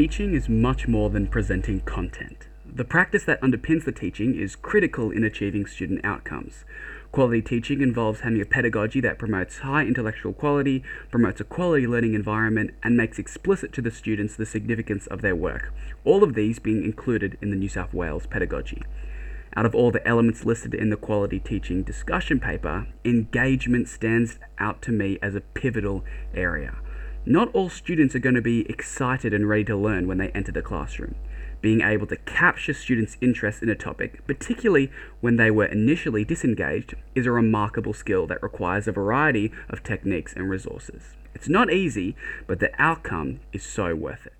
Teaching is much more than presenting content. The practice that underpins the teaching is critical in achieving student outcomes. Quality teaching involves having a pedagogy that promotes high intellectual quality, promotes a quality learning environment, and makes explicit to the students the significance of their work, all of these being included in the New South Wales pedagogy. Out of all the elements listed in the quality teaching discussion paper, engagement stands out to me as a pivotal area. Not all students are going to be excited and ready to learn when they enter the classroom. Being able to capture students' interest in a topic, particularly when they were initially disengaged, is a remarkable skill that requires a variety of techniques and resources. It's not easy, but the outcome is so worth it.